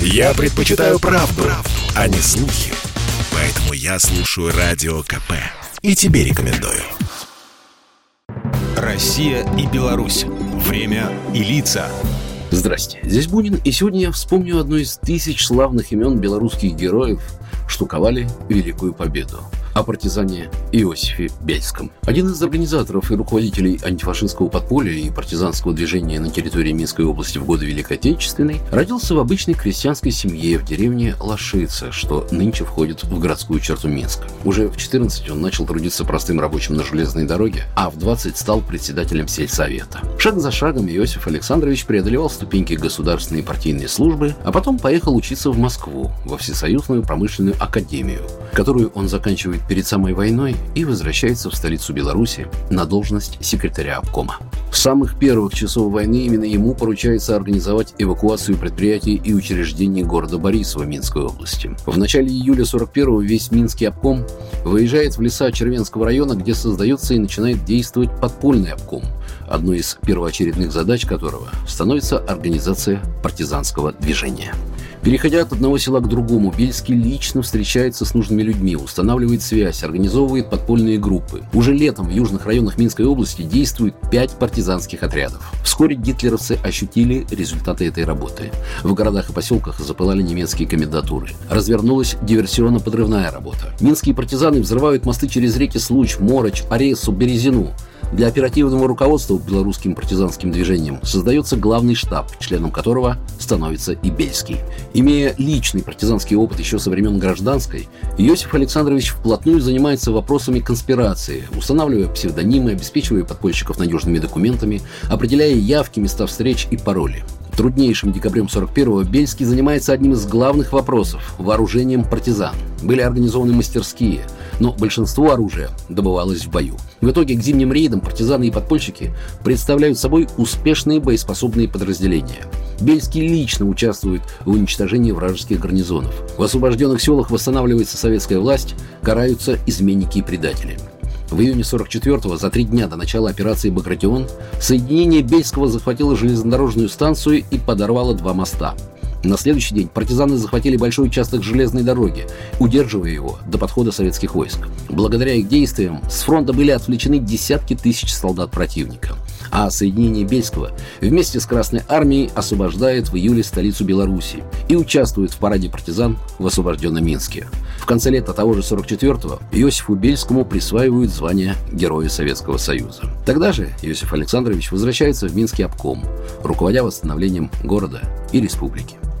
Я предпочитаю правду, правду, а не слухи. Поэтому я слушаю Радио КП. И тебе рекомендую. Россия и Беларусь. Время и лица. Здрасте, здесь Бунин, и сегодня я вспомню одно из тысяч славных имен белорусских героев, что ковали Великую Победу о партизане Иосифе Бельском. Один из организаторов и руководителей антифашистского подполья и партизанского движения на территории Минской области в годы Великой Отечественной родился в обычной крестьянской семье в деревне Лошица, что нынче входит в городскую черту Минска. Уже в 14 он начал трудиться простым рабочим на железной дороге, а в 20 стал председателем сельсовета. Шаг за шагом Иосиф Александрович преодолевал ступеньки государственной и партийной службы, а потом поехал учиться в Москву, во Всесоюзную промышленную академию, которую он заканчивает перед самой войной и возвращается в столицу Беларуси на должность секретаря обкома. С самых первых часов войны именно ему поручается организовать эвакуацию предприятий и учреждений города Борисова Минской области. В начале июля 41-го весь Минский обком выезжает в леса Червенского района, где создается и начинает действовать подпольный обком, одной из первоочередных задач которого становится организация партизанского движения. Переходя от одного села к другому, Бельский лично встречается с нужными людьми, устанавливает связь, организовывает подпольные группы. Уже летом в южных районах Минской области действует пять партизанских отрядов. Вскоре гитлеровцы ощутили результаты этой работы. В городах и поселках запылали немецкие комендатуры. Развернулась диверсионно-подрывная работа. Минские партизаны взрывают мосты через реки Случ, Мороч, Аресу, Березину. Для оперативного руководства белорусским партизанским движением создается главный штаб, членом которого становится и Бельский. Имея личный партизанский опыт еще со времен гражданской, Иосиф Александрович вплотную занимается вопросами конспирации, устанавливая псевдонимы, обеспечивая подпольщиков надежными документами, определяя явки, места встреч и пароли. Труднейшим декабрем 41-го Бельский занимается одним из главных вопросов – вооружением партизан. Были организованы мастерские, но большинство оружия добывалось в бою. В итоге к зимним рейдам партизаны и подпольщики представляют собой успешные боеспособные подразделения. Бельский лично участвует в уничтожении вражеских гарнизонов. В освобожденных селах восстанавливается советская власть, караются изменники и предатели. В июне 44-го, за три дня до начала операции «Багратион», соединение Бельского захватило железнодорожную станцию и подорвало два моста. На следующий день партизаны захватили большой участок железной дороги, удерживая его до подхода советских войск. Благодаря их действиям с фронта были отвлечены десятки тысяч солдат противника а соединение Бельского вместе с Красной Армией освобождает в июле столицу Беларуси и участвует в параде партизан в освобожденном Минске. В конце лета того же 44-го Иосифу Бельскому присваивают звание Героя Советского Союза. Тогда же Иосиф Александрович возвращается в Минский обком, руководя восстановлением города и республики.